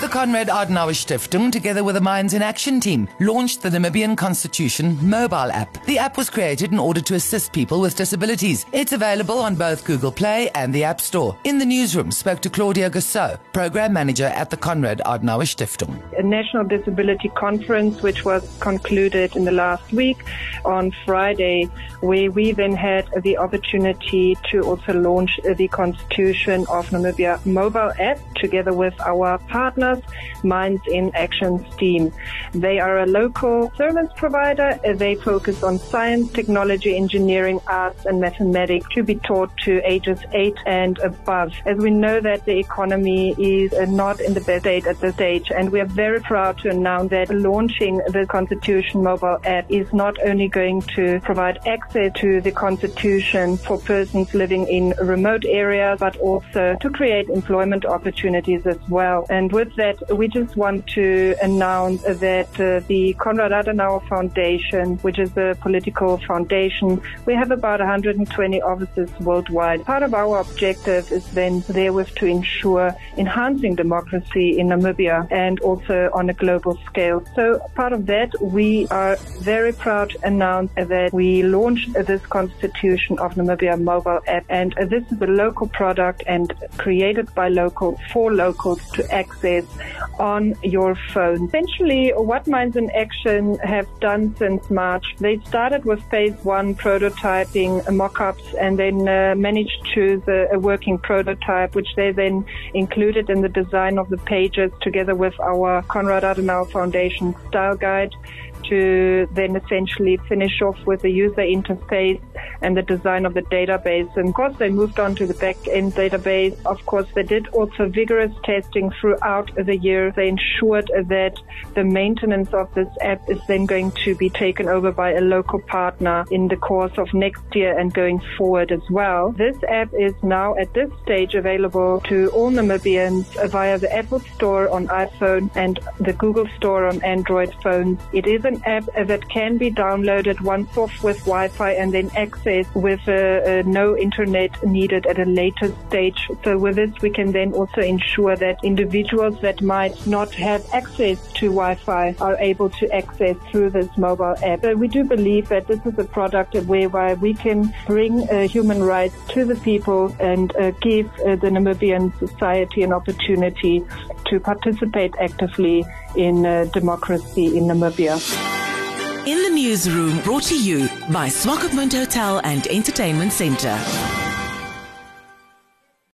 The Konrad Adenauer Stiftung, together with the Minds in Action team, launched the Namibian Constitution mobile app. The app was created in order to assist people with disabilities. It's available on both Google Play and the App Store. In the newsroom, spoke to Claudia Gossow, Program Manager at the Konrad Adenauer Stiftung. A national disability conference, which was concluded in the last week on Friday, where we then had the opportunity to also launch the Constitution of Namibia mobile app together with our Minds in Action team. They are a local service provider. They focus on science, technology, engineering, arts, and mathematics to be taught to ages 8 and above. As we know that the economy is uh, not in the best state at this stage, and we are very proud to announce that launching the Constitution mobile app is not only going to provide access to the Constitution for persons living in remote areas, but also to create employment opportunities as well. And with that, we just want to announce that uh, the Konrad Adenauer Foundation, which is a political foundation, we have about 120 offices worldwide. Part of our objective is then therewith to ensure enhancing democracy in Namibia and also on a global scale. So part of that, we are very proud to announce that we launched this Constitution of Namibia mobile app and this is a local product and created by local for locals to access on your phone. Essentially, what Minds in Action have done since March, they started with phase one prototyping mock-ups and then uh, managed to a, a working prototype, which they then included in the design of the pages together with our Konrad Adenauer Foundation style guide to then essentially finish off with the user interface and the design of the database. And of course, they moved on to the back end database. Of course, they did also vigorous testing throughout the year. They ensured that the maintenance of this app is then going to be taken over by a local partner in the course of next year and going forward as well. This app is now at this stage available to all Namibians via the Apple Store on iPhone and the Google Store on Android phones. It is an app that can be downloaded once off with Wi-Fi and then accessed with uh, uh, no internet needed at a later stage. So with this, we can then also ensure that individuals that might not have access to Wi-Fi are able to access through this mobile app. So we do believe that this is a product whereby we can bring uh, human rights to the people and uh, give uh, the Namibian society an opportunity to participate actively in uh, democracy in Namibia. In the newsroom, brought to you by Swakopmund Hotel and Entertainment Centre.